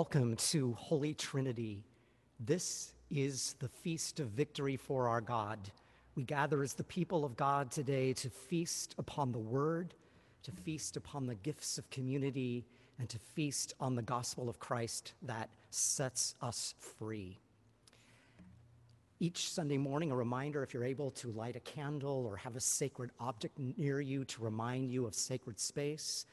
Welcome to Holy Trinity. This is the feast of victory for our God. We gather as the people of God today to feast upon the word, to feast upon the gifts of community, and to feast on the gospel of Christ that sets us free. Each Sunday morning, a reminder if you're able to light a candle or have a sacred object near you to remind you of sacred space,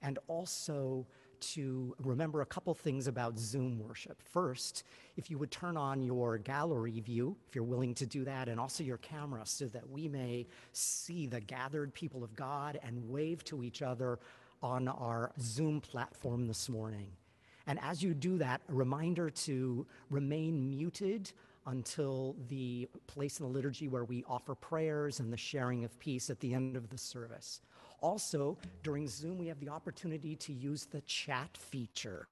and also to remember a couple things about Zoom worship. First, if you would turn on your gallery view, if you're willing to do that, and also your camera so that we may see the gathered people of God and wave to each other on our Zoom platform this morning. And as you do that, a reminder to remain muted until the place in the liturgy where we offer prayers and the sharing of peace at the end of the service. Also, during Zoom, we have the opportunity to use the chat feature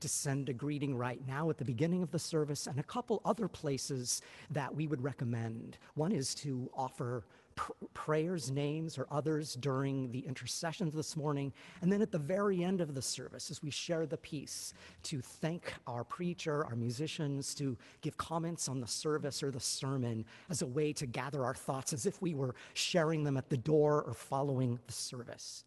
to send a greeting right now at the beginning of the service and a couple other places that we would recommend. One is to offer pr- prayers, names, or others during the intercessions this morning. And then at the very end of the service, as we share the peace, to thank our preacher, our musicians, to give comments on the service or the sermon as a way to gather our thoughts as if we were sharing them at the door or following the service.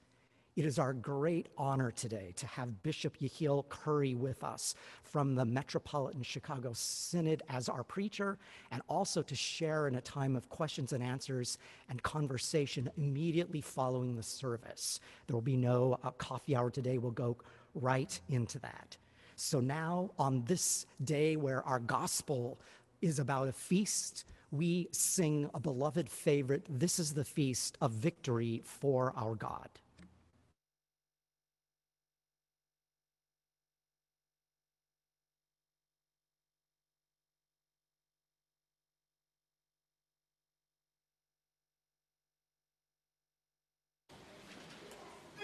It is our great honor today to have Bishop Yehiel Curry with us from the Metropolitan Chicago Synod as our preacher, and also to share in a time of questions and answers and conversation immediately following the service. There will be no uh, coffee hour today, we'll go right into that. So now, on this day where our gospel is about a feast, we sing a beloved favorite. This is the feast of victory for our God.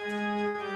Música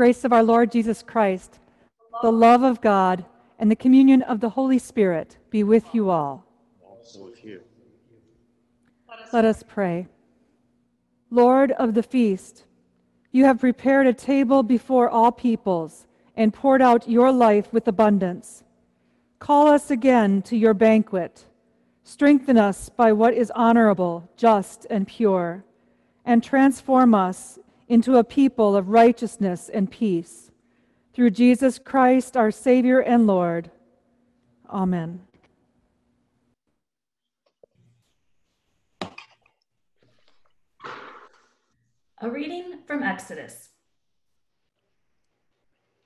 grace of our Lord Jesus Christ, the love of God, and the communion of the Holy Spirit be with you all. Also with you. Let us pray. Lord of the feast, you have prepared a table before all peoples and poured out your life with abundance. Call us again to your banquet. Strengthen us by what is honorable, just, and pure, and transform us into a people of righteousness and peace. Through Jesus Christ, our Savior and Lord. Amen. A reading from Exodus.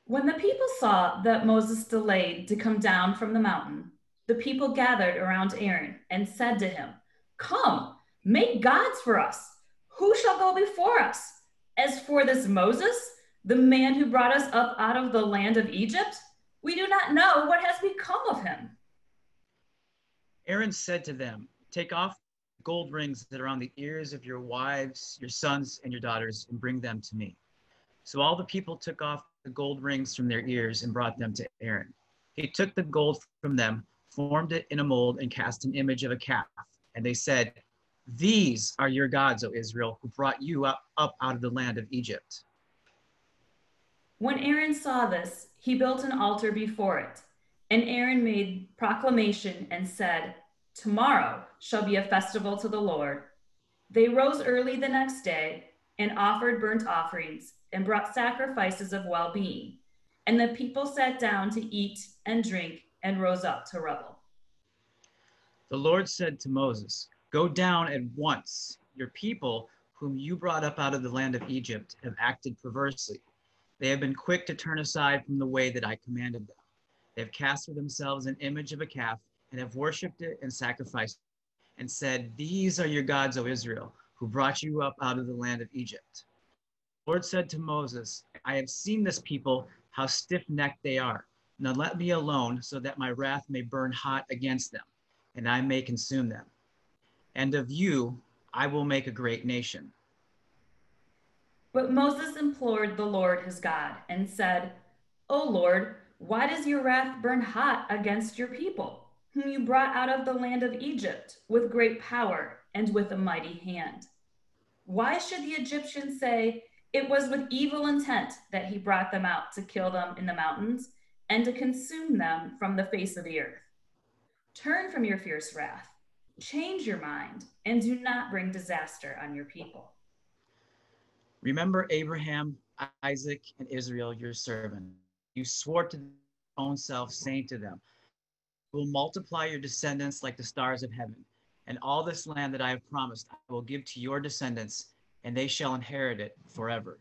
When the people saw that Moses delayed to come down from the mountain, the people gathered around Aaron and said to him, Come, make gods for us. Who shall go before us? As for this Moses, the man who brought us up out of the land of Egypt, we do not know what has become of him. Aaron said to them, Take off the gold rings that are on the ears of your wives, your sons, and your daughters, and bring them to me. So all the people took off the gold rings from their ears and brought them to Aaron. He took the gold from them, formed it in a mold, and cast an image of a calf. And they said, These are your gods, O Israel, who brought you up, up out of the land of Egypt. When Aaron saw this, he built an altar before it. And Aaron made proclamation and said, Tomorrow shall be a festival to the Lord. They rose early the next day and offered burnt offerings and brought sacrifices of well being. And the people sat down to eat and drink and rose up to revel. The Lord said to Moses, Go down at once. Your people, whom you brought up out of the land of Egypt, have acted perversely. They have been quick to turn aside from the way that I commanded them. They have cast for themselves an image of a calf and have worshipped it and sacrificed it, and said, These are your gods, O Israel, who brought you up out of the land of Egypt. The Lord said to Moses, I have seen this people, how stiff necked they are. Now let me alone, so that my wrath may burn hot against them, and I may consume them. And of you I will make a great nation. But Moses implored the Lord his God and said, O Lord, why does your wrath burn hot against your people, whom you brought out of the land of Egypt with great power and with a mighty hand? Why should the Egyptians say, It was with evil intent that he brought them out to kill them in the mountains and to consume them from the face of the earth? Turn from your fierce wrath, change your mind, and do not bring disaster on your people. Remember Abraham, Isaac, and Israel, your servant. You swore to your own self, saying to them, I will multiply your descendants like the stars of heaven, and all this land that I have promised I will give to your descendants, and they shall inherit it forever.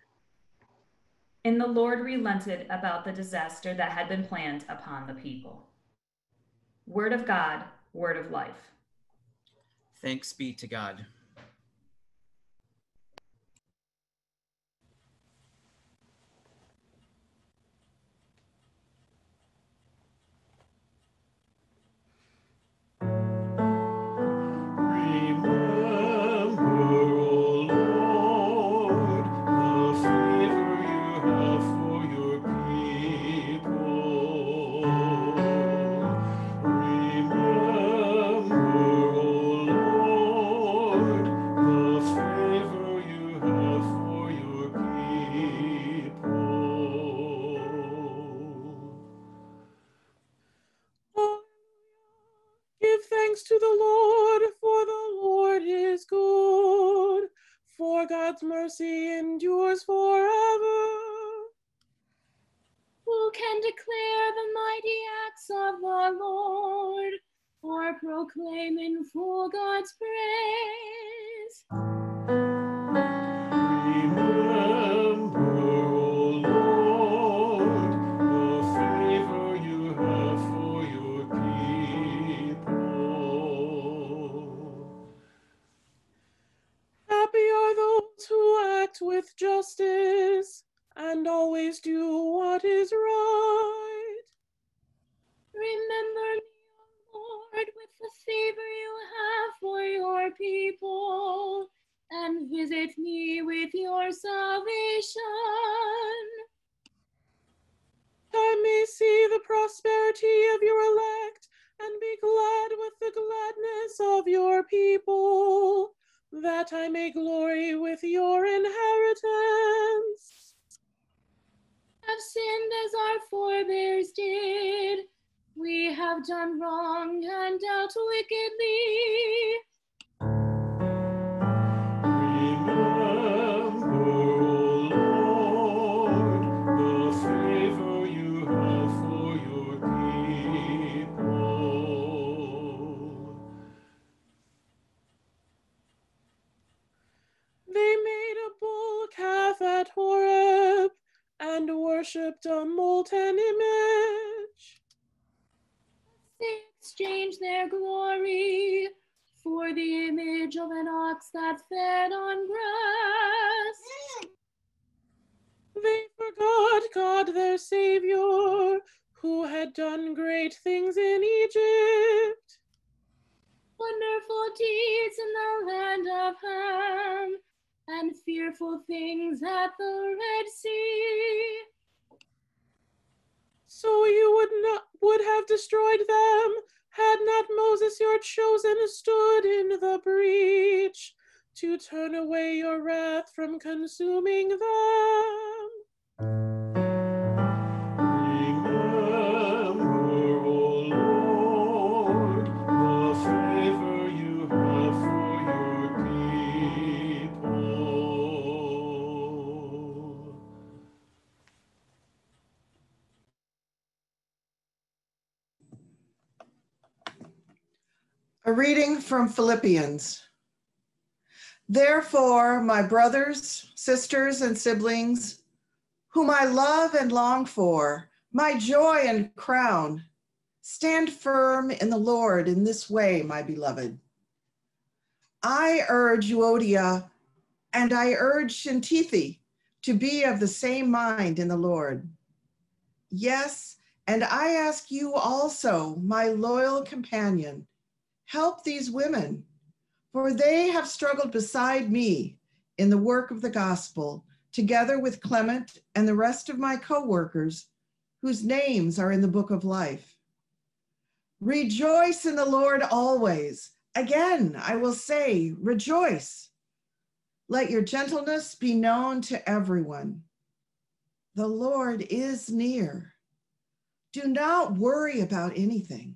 And the Lord relented about the disaster that had been planned upon the people. Word of God, word of life. Thanks be to God. Thanks to the Lord, for the Lord is good, for God's mercy endures forever. Who can declare the mighty acts of the Lord, or proclaim in full God's praise? Remember, act with justice and always do what is right. Remember me, O Lord, with the favor you have for your people, and visit me with your salvation. I may see the prosperity of your elect and be glad with the gladness of your people that I may glory with your inheritance. Have sinned as our forebears did. We have done wrong and dealt wickedly. Worshipped a molten image. They exchanged their glory for the image of an ox that fed on grass. They forgot God their Savior, who had done great things in Egypt. Wonderful deeds in the land of Ham, and fearful things at the Red Sea. So you would not would have destroyed them had not Moses your chosen stood in the breach to turn away your wrath from consuming them. Reading from Philippians. Therefore, my brothers, sisters, and siblings, whom I love and long for, my joy and crown, stand firm in the Lord in this way, my beloved. I urge Euodia and I urge Syntyche to be of the same mind in the Lord. Yes, and I ask you also, my loyal companion, help these women, for they have struggled beside me in the work of the gospel, together with Clement and the rest of my co workers, whose names are in the book of life. Rejoice in the Lord always. Again, I will say, rejoice. Let your gentleness be known to everyone. The Lord is near. Do not worry about anything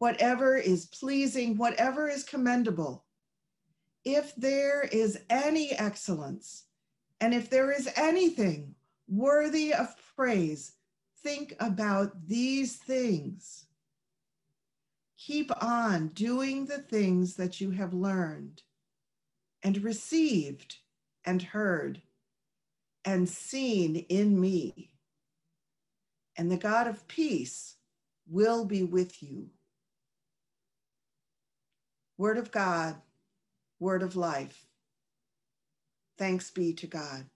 whatever is pleasing, whatever is commendable, if there is any excellence, and if there is anything worthy of praise, think about these things. Keep on doing the things that you have learned and received and heard and seen in me. And the God of peace will be with you. Word of God, word of life. Thanks be to God.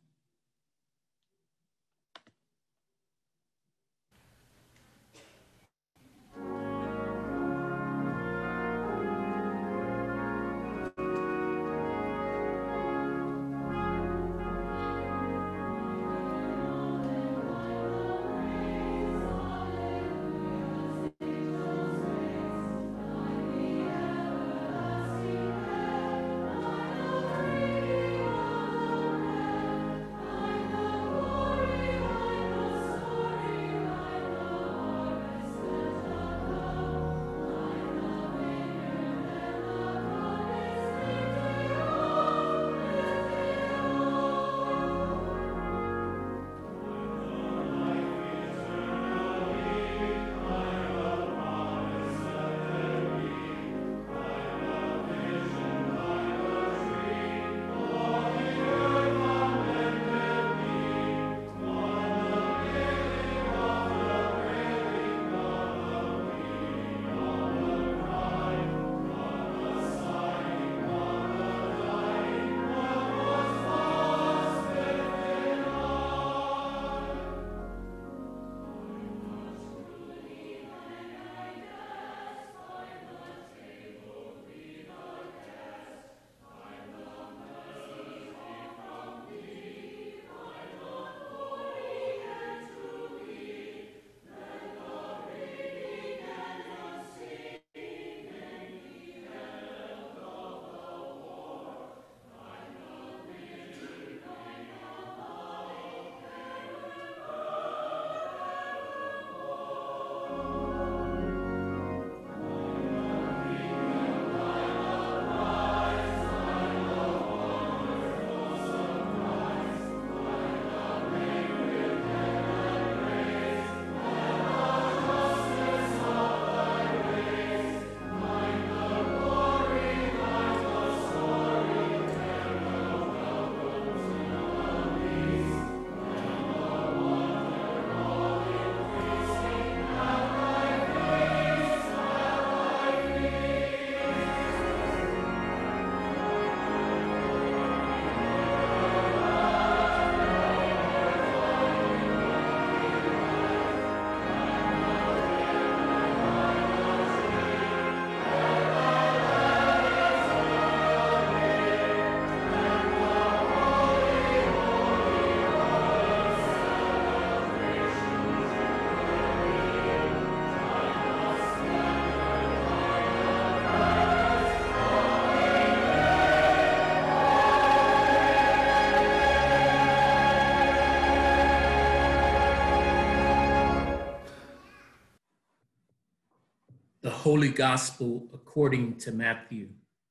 Holy Gospel according to Matthew.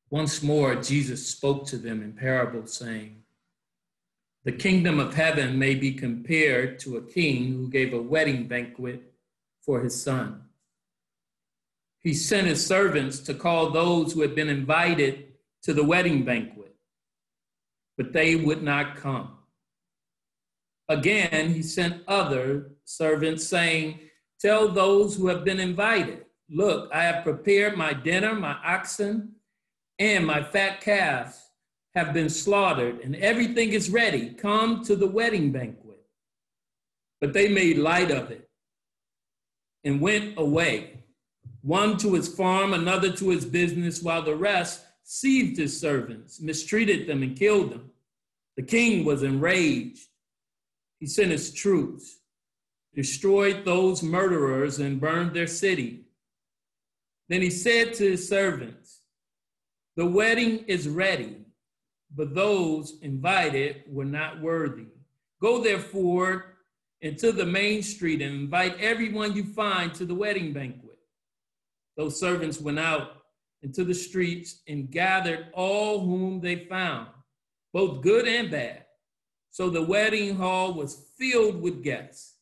Once more, Jesus spoke to them in parables, saying, The kingdom of heaven may be compared to a king who gave a wedding banquet for his son. He sent his servants to call those who had been invited to the wedding banquet, but they would not come. Again, he sent other servants, saying, Tell those who have been invited, Look, I have prepared my dinner, my oxen and my fat calves have been slaughtered, and everything is ready. Come to the wedding banquet. But they made light of it and went away, one to his farm, another to his business, while the rest seized his servants, mistreated them, and killed them. The king was enraged. He sent his troops, destroyed those murderers, and burned their city. Then he said to his servants, The wedding is ready, but those invited were not worthy. Go therefore into the main street and invite everyone you find to the wedding banquet. Those servants went out into the streets and gathered all whom they found, both good and bad. So the wedding hall was filled with guests.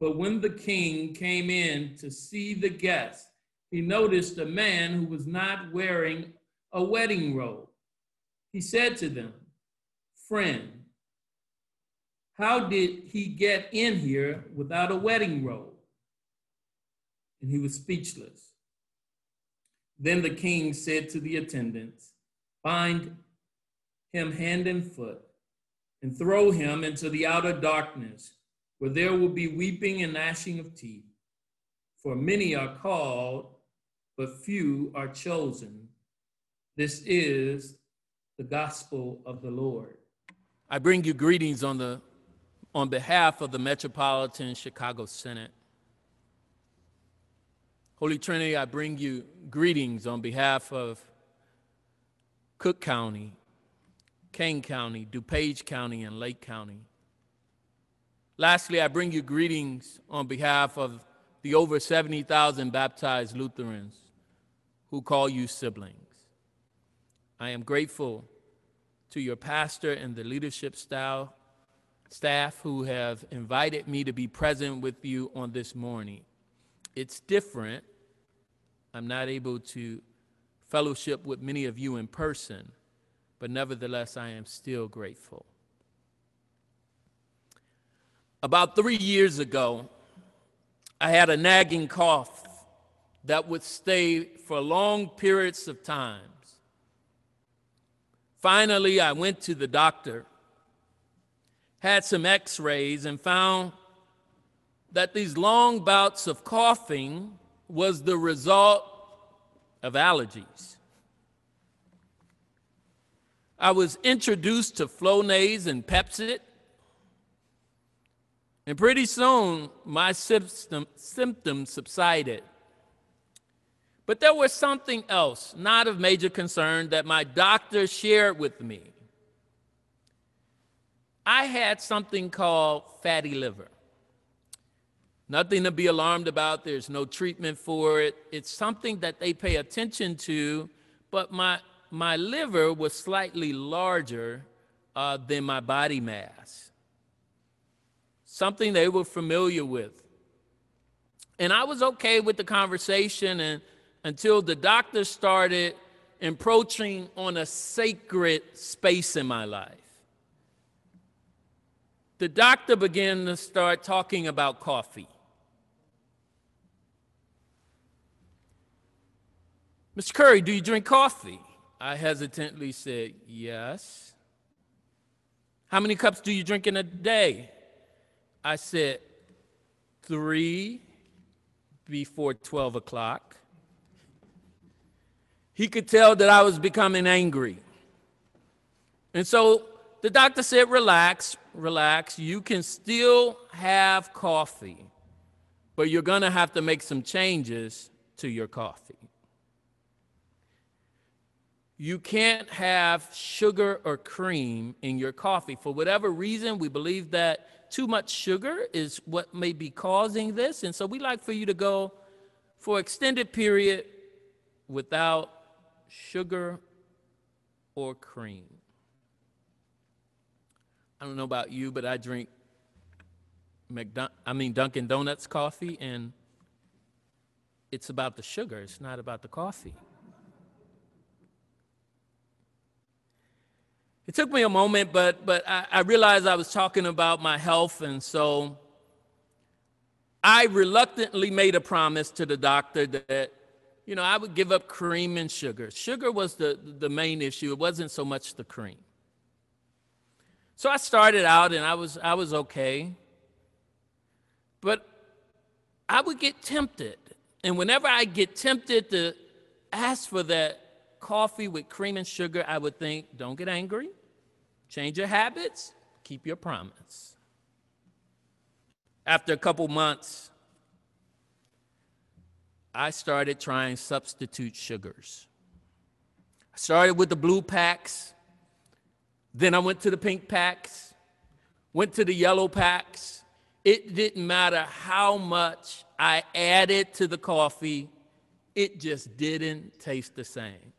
But when the king came in to see the guests, he noticed a man who was not wearing a wedding robe. He said to them, Friend, how did he get in here without a wedding robe? And he was speechless. Then the king said to the attendants, Bind him hand and foot and throw him into the outer darkness, where there will be weeping and gnashing of teeth. For many are called, but few are chosen. This is the gospel of the Lord. I bring you greetings on the on behalf of the Metropolitan Chicago Synod. Holy Trinity, I bring you greetings on behalf of Cook County, Kane County, DuPage County, and Lake County. Lastly, I bring you greetings on behalf of the over 70,000 baptized Lutherans who call you siblings. I am grateful to your pastor and the leadership style, staff who have invited me to be present with you on this morning. It's different. I'm not able to fellowship with many of you in person, but nevertheless, I am still grateful. About three years ago, I had a nagging cough that would stay for long periods of times. Finally, I went to the doctor, had some x rays, and found that these long bouts of coughing was the result of allergies. I was introduced to Flonase and Pepcid, and pretty soon my symptoms subsided. But there was something else, not of major concern, that my doctor shared with me. I had something called fatty liver. Nothing to be alarmed about. There's no treatment for it. It's something that they pay attention to, but my, my liver was slightly larger uh, than my body mass. Something they were familiar with. And I was okay with the conversation and until the doctor started encroaching on a sacred space in my life. The doctor began to start talking about coffee. Mr. Curry, do you drink coffee? I hesitantly said, Yes. How many cups do you drink in a day? I said, Three before 12 o'clock. He could tell that I was becoming angry. And so the doctor said, Relax, relax. You can still have coffee, but you're going to have to make some changes to your coffee. You can't have sugar or cream in your coffee. For whatever reason, we believe that too much sugar is what may be causing this. And so we like for you to go for extended period without sugar or cream. I don't know about you, but I drink McDon- I mean Dunkin' Donuts coffee and it's about the sugar, it's not about the coffee. It took me a moment, but but I, I realized I was talking about my health, and so I reluctantly made a promise to the doctor that, you know, I would give up cream and sugar. Sugar was the, the main issue. It wasn't so much the cream. So I started out and I was I was okay. But I would get tempted. And whenever I get tempted to ask for that coffee with cream and sugar, I would think, don't get angry. Change your habits, keep your promise. After a couple months, I started trying substitute sugars. I started with the blue packs, then I went to the pink packs, went to the yellow packs. It didn't matter how much I added to the coffee, it just didn't taste the same.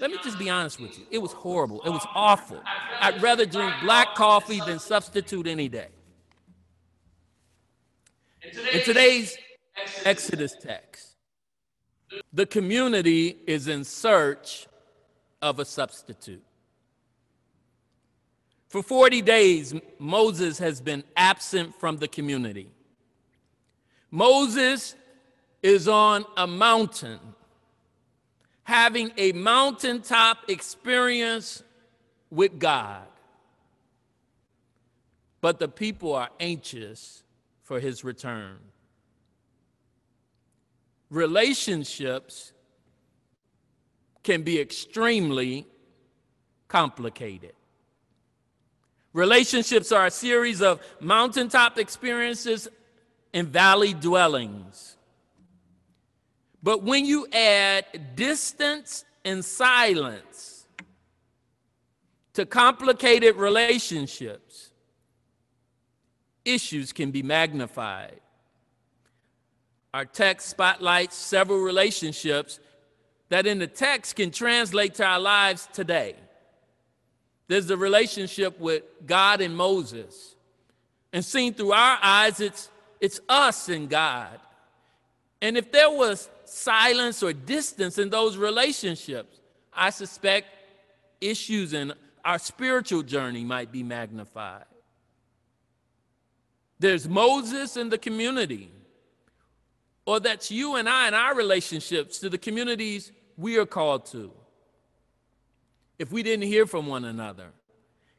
Let me just be honest with you. It was horrible. It was awful. I'd rather drink black coffee than substitute any day. In today's Exodus text, the community is in search of a substitute. For 40 days, Moses has been absent from the community. Moses is on a mountain having a mountaintop experience with God. But the people are anxious for his return. Relationships can be extremely complicated. Relationships are a series of mountaintop experiences and valley dwellings. But when you add distance and silence to complicated relationships, issues can be magnified. Our text spotlights several relationships that in the text can translate to our lives today. There's the relationship with God and Moses. And seen through our eyes, it's, it's us and God. And if there was silence or distance in those relationships, I suspect issues in our spiritual journey might be magnified. There's Moses in the community, or that's you and I in our relationships to the communities we are called to. If we didn't hear from one another,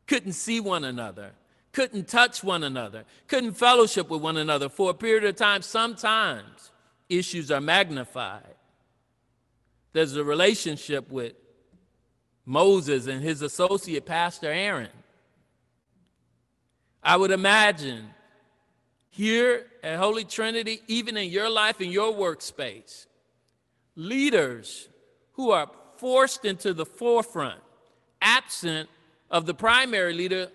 couldn't see one another, couldn't touch one another, couldn't fellowship with one another for a period of time, sometimes issues are magnified. There's a relationship with Moses and his associate, Pastor Aaron. I would imagine here at Holy Trinity, even in your life, in your workspace, leaders who are forced into the forefront, absent of the primary leader,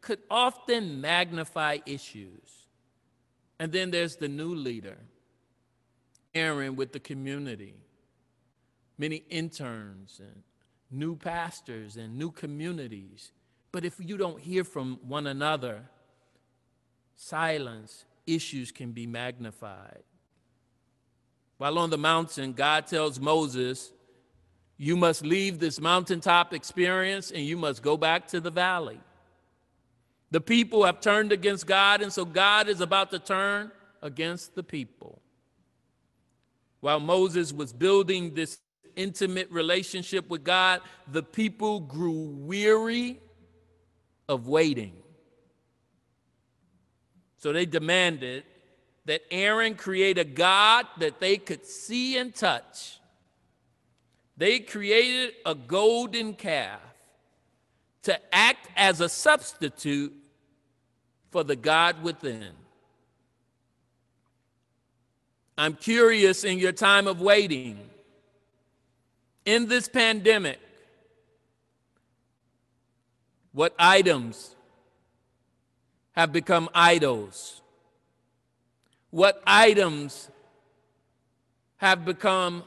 could often magnify issues. And then there's the new leader Aaron with the community, many interns and new pastors and new communities. But if you don't hear from one another, silence, issues can be magnified. While on the mountain, God tells Moses, You must leave this mountaintop experience and you must go back to the valley. The people have turned against God, and so God is about to turn against the people. While Moses was building this intimate relationship with God, the people grew weary of waiting. So they demanded that Aaron create a God that they could see and touch. They created a golden calf to act as a substitute for the God within. I'm curious in your time of waiting, in this pandemic, what items have become idols? What items have become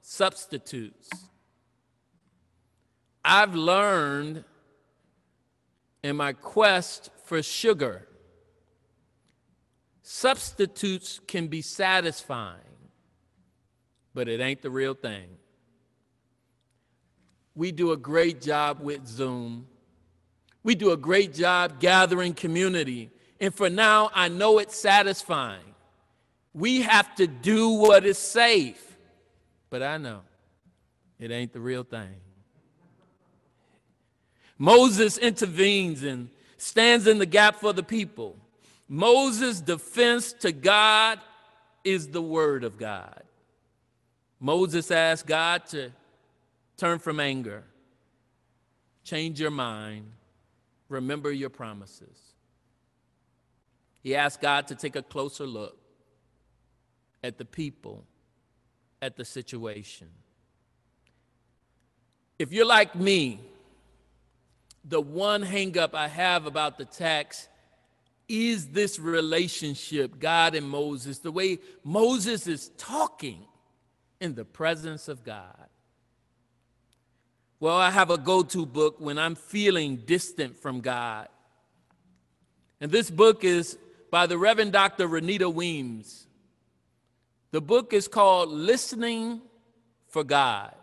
substitutes. I've learned in my quest for sugar, substitutes can be satisfying, but it ain't the real thing. We do a great job with Zoom. We do a great job gathering community. And for now, I know it's satisfying. We have to do what is safe. But I know it ain't the real thing. Moses intervenes and stands in the gap for the people. Moses' defense to God is the word of God. Moses asked God to turn from anger, change your mind, remember your promises. He asked God to take a closer look at the people, at the situation. If you're like me, the one hangup I have about the text is this relationship, God and Moses, the way Moses is talking in the presence of God. Well, I have a go to book when I'm feeling distant from God. And this book is by the Reverend Dr. Renita Weems. The book is called Listening for God.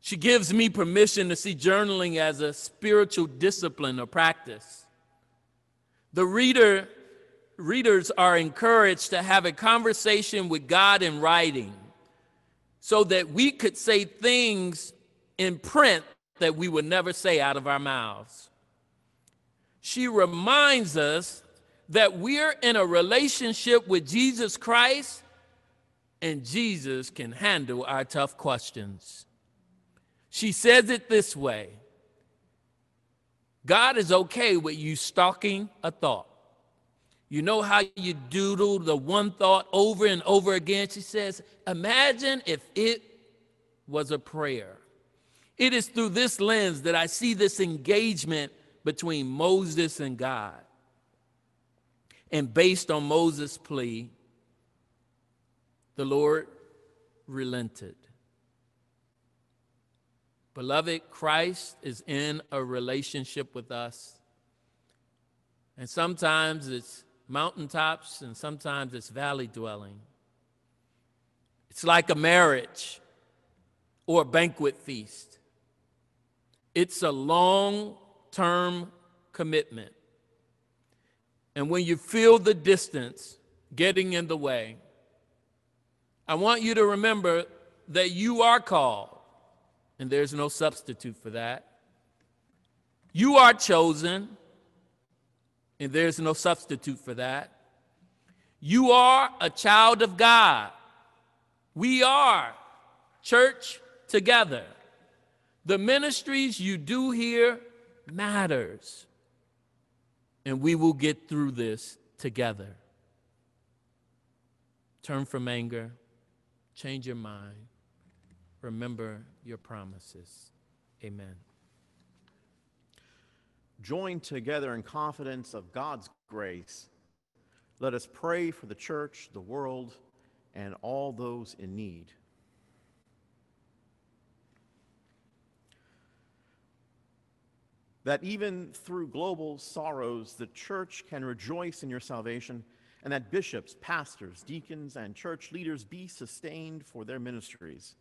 She gives me permission to see journaling as a spiritual discipline or practice. The reader, readers are encouraged to have a conversation with God in writing so that we could say things in print that we would never say out of our mouths. She reminds us that we're in a relationship with Jesus Christ and Jesus can handle our tough questions. She says it this way God is okay with you stalking a thought. You know how you doodle the one thought over and over again? She says, Imagine if it was a prayer. It is through this lens that I see this engagement between Moses and God. And based on Moses' plea, the Lord relented. Beloved, Christ is in a relationship with us. And sometimes it's mountaintops and sometimes it's valley dwelling. It's like a marriage or a banquet feast. It's a long term commitment. And when you feel the distance getting in the way, I want you to remember that you are called and there's no substitute for that. You are chosen, and there's no substitute for that. You are a child of God. We are church together. The ministries you do here matters. And we will get through this together. Turn from anger, change your mind, remember your promises. Amen. Joined together in confidence of God's grace, let us pray for the church, the world, and all those in need. That even through global sorrows, the church can rejoice in your salvation, and that bishops, pastors, deacons, and church leaders be sustained for their ministries.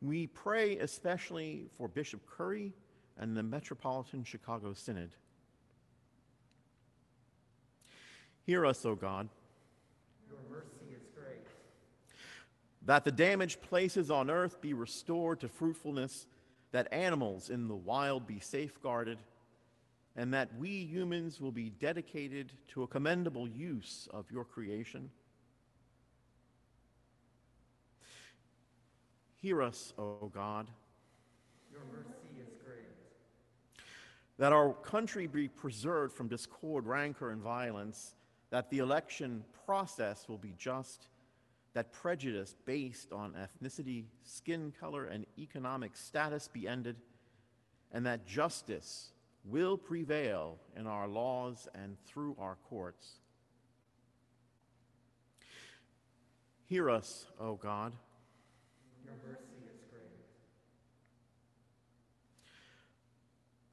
We pray especially for Bishop Curry and the Metropolitan Chicago Synod. Hear us, O God. Your mercy is great. That the damaged places on earth be restored to fruitfulness, that animals in the wild be safeguarded, and that we humans will be dedicated to a commendable use of your creation. Hear us, O God. Your mercy. That our country be preserved from discord, rancor, and violence, that the election process will be just, that prejudice based on ethnicity, skin color, and economic status be ended, and that justice will prevail in our laws and through our courts. Hear us, O God. Your mercy is great.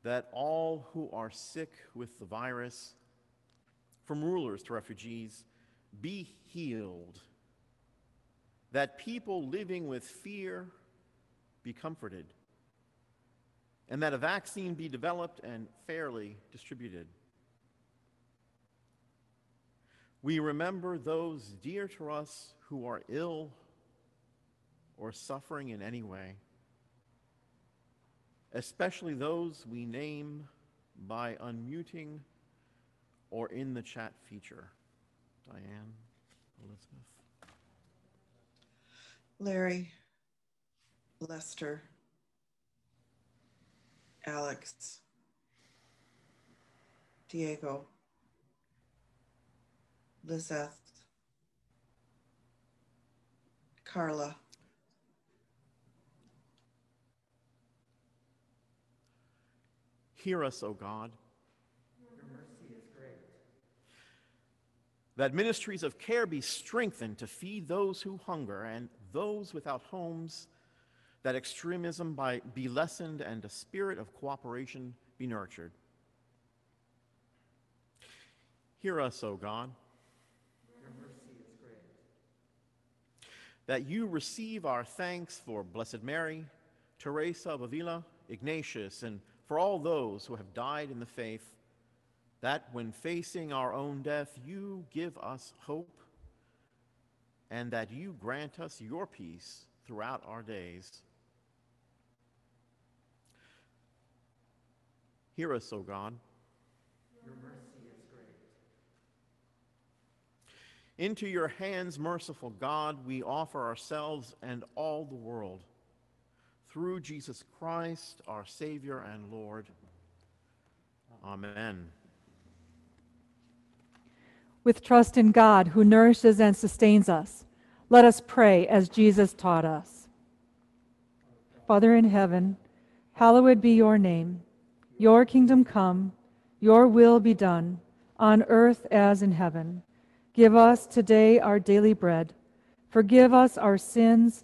That all who are sick with the virus, from rulers to refugees, be healed. That people living with fear be comforted. And that a vaccine be developed and fairly distributed. We remember those dear to us who are ill or suffering in any way, especially those we name by unmuting or in the chat feature. Diane, Elizabeth. Larry, Lester, Alex, Diego, Lizeth, Carla, Hear us, O God. Your mercy is great. That ministries of care be strengthened to feed those who hunger and those without homes, that extremism by, be lessened and a spirit of cooperation be nurtured. Hear us, O God. Your mercy is great. that you receive our thanks for Blessed Mary, Teresa of Avila, Ignatius, and for all those who have died in the faith, that when facing our own death, you give us hope, and that you grant us your peace throughout our days. Hear us, O God. Your mercy is great. Into your hands, merciful God, we offer ourselves and all the world. Through Jesus Christ, our Savior and Lord. Amen. With trust in God who nourishes and sustains us, let us pray as Jesus taught us. Father in heaven, hallowed be your name. Your kingdom come, your will be done, on earth as in heaven. Give us today our daily bread. Forgive us our sins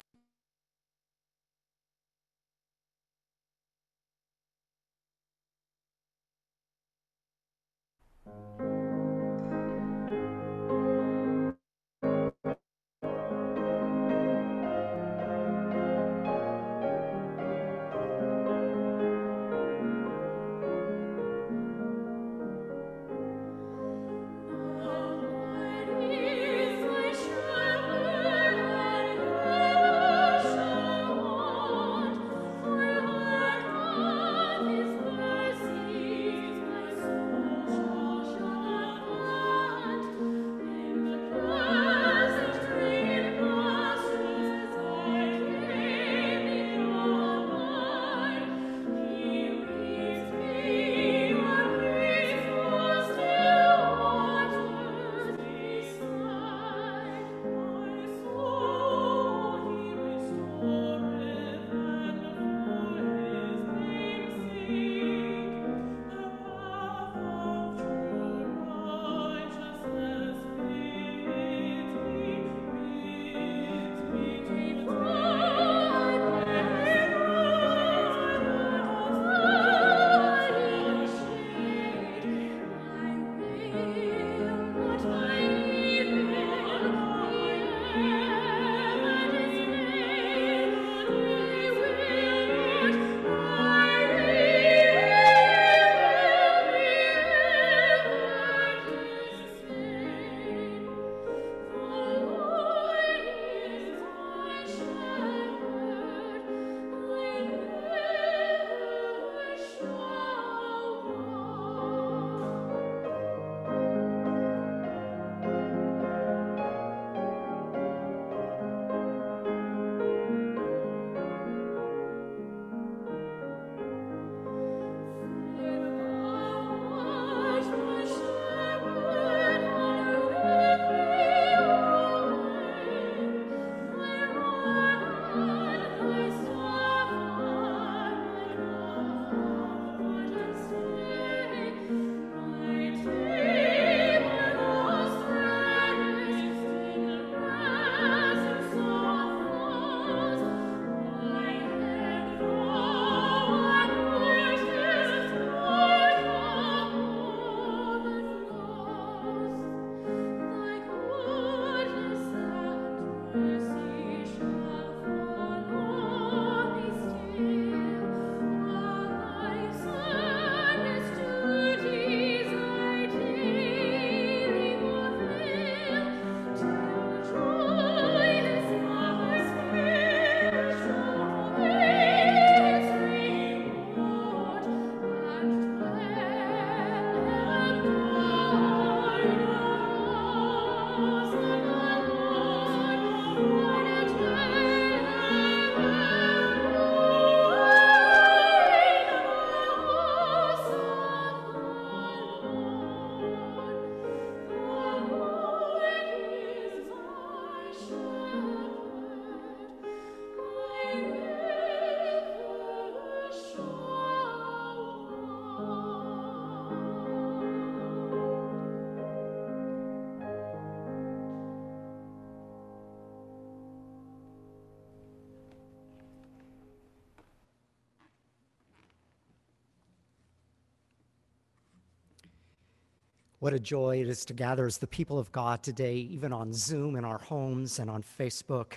What a joy it is to gather as the people of God today, even on Zoom in our homes and on Facebook,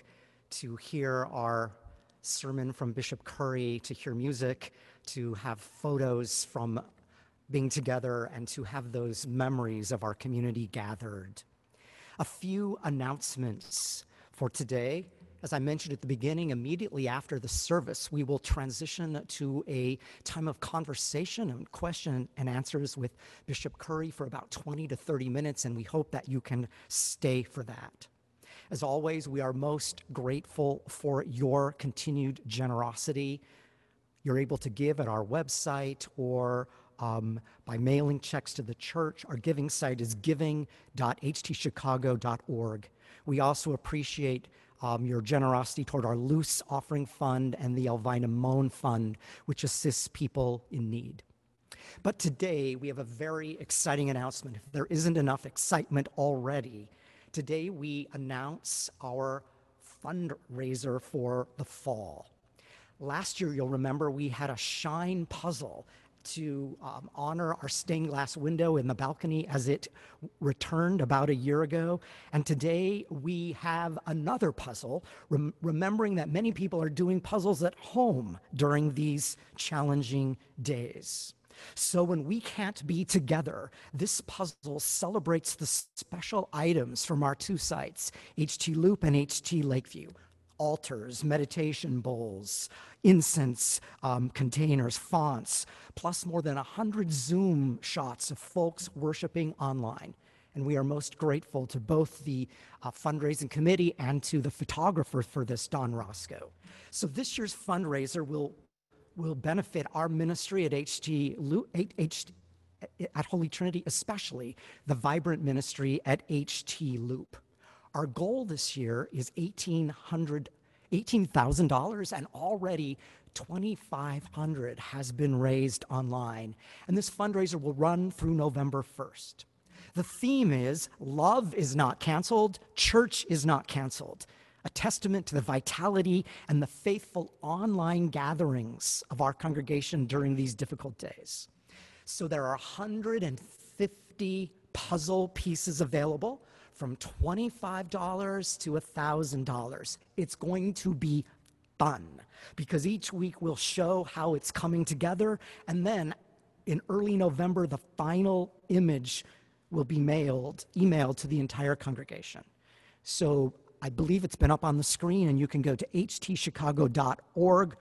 to hear our sermon from Bishop Curry, to hear music, to have photos from being together, and to have those memories of our community gathered. A few announcements for today. As I mentioned at the beginning, immediately after the service, we will transition to a time of conversation and question and answers with Bishop Curry for about 20 to 30 minutes, and we hope that you can stay for that. As always, we are most grateful for your continued generosity. You're able to give at our website or um, by mailing checks to the church. Our giving site is giving.htchicago.org. We also appreciate um, your generosity toward our Loose Offering Fund and the Elvina Moan Fund, which assists people in need. But today we have a very exciting announcement. If there isn't enough excitement already, today we announce our fundraiser for the fall. Last year, you'll remember we had a shine puzzle to um, honor our stained glass window in the balcony as it returned about a year ago. And today we have another puzzle, rem- remembering that many people are doing puzzles at home during these challenging days. So when we can't be together, this puzzle celebrates the special items from our two sites, HT Loop and HT Lakeview altars, meditation bowls, incense um, containers, fonts, plus more than 100 Zoom shots of folks worshiping online. And we are most grateful to both the uh, fundraising committee and to the photographer for this, Don Roscoe. So this year's fundraiser will, will benefit our ministry at HT, HT at Holy Trinity, especially the vibrant ministry at HT Loop. Our goal this year is $1,800, $18,000 and already 2,500 has been raised online. And this fundraiser will run through November 1st. The theme is love is not canceled, church is not canceled. A testament to the vitality and the faithful online gatherings of our congregation during these difficult days. So there are 150 puzzle pieces available from $25 to $1,000. It's going to be fun because each week we'll show how it's coming together. And then in early November, the final image will be mailed, emailed to the entire congregation. So I believe it's been up on the screen, and you can go to htchicago.org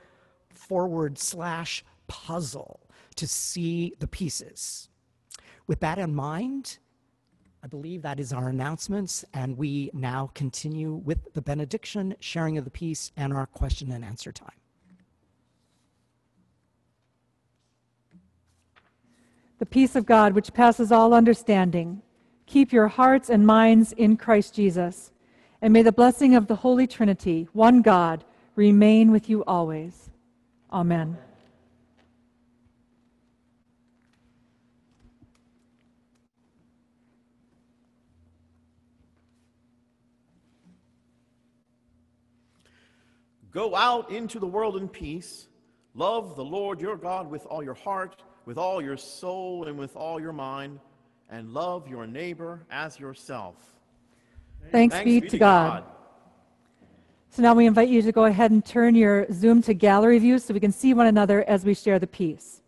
forward slash puzzle to see the pieces. With that in mind, I believe that is our announcements, and we now continue with the benediction, sharing of the peace, and our question and answer time. The peace of God, which passes all understanding, keep your hearts and minds in Christ Jesus. And may the blessing of the Holy Trinity, one God, remain with you always. Amen. Go out into the world in peace. Love the Lord your God with all your heart, with all your soul, and with all your mind, and love your neighbor as yourself. Thanks, Thanks be, be, to God. God. So now we invite you to go ahead and turn your Zoom to gallery view so we can see one another as we share the peace.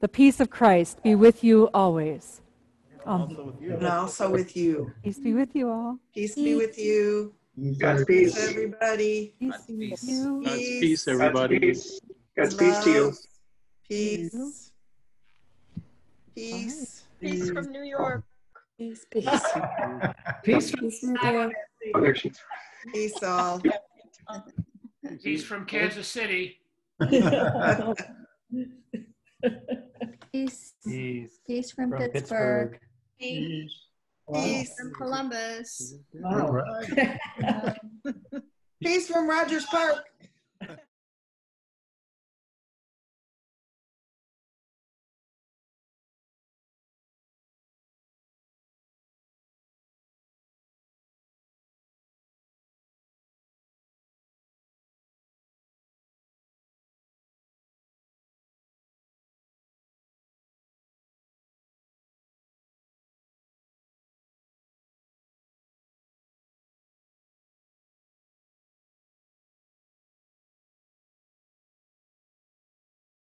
The peace of Christ be with you always. Um, also with you. And also with you. Peace be with you all. Peace, peace. be with you. God's peace. Everybody. God's peace. God's peace, everybody. God's peace to you. Peace. Peace. Peace from New York. Peace, peace. peace from New York. Oh, there she Peace all. Peace from Kansas City. peace. Peace. Peace from, from Pittsburgh. Pittsburgh. Peace. He's from Columbus. Wow. He's from Rogers Park.